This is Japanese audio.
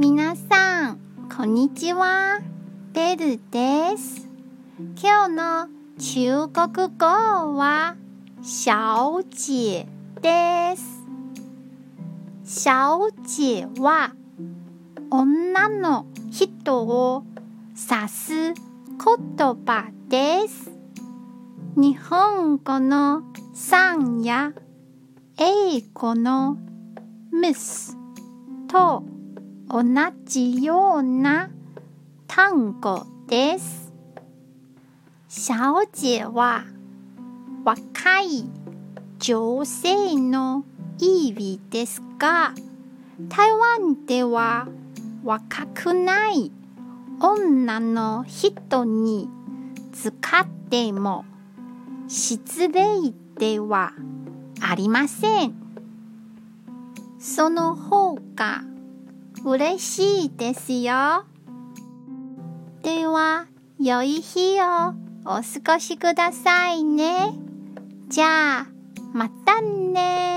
皆さん、こんにちは。ベルです。今日の中国語は小姐です。小姐は女の人を指す言葉です。日本語のさんや英語の miss と同じような単語です。小姐は若い女性の意味ですが、台湾では若くない女の人に使っても失礼ではありません。その方が嬉しいですよ。では、良い日をお過ごしくださいね。じゃあ、またね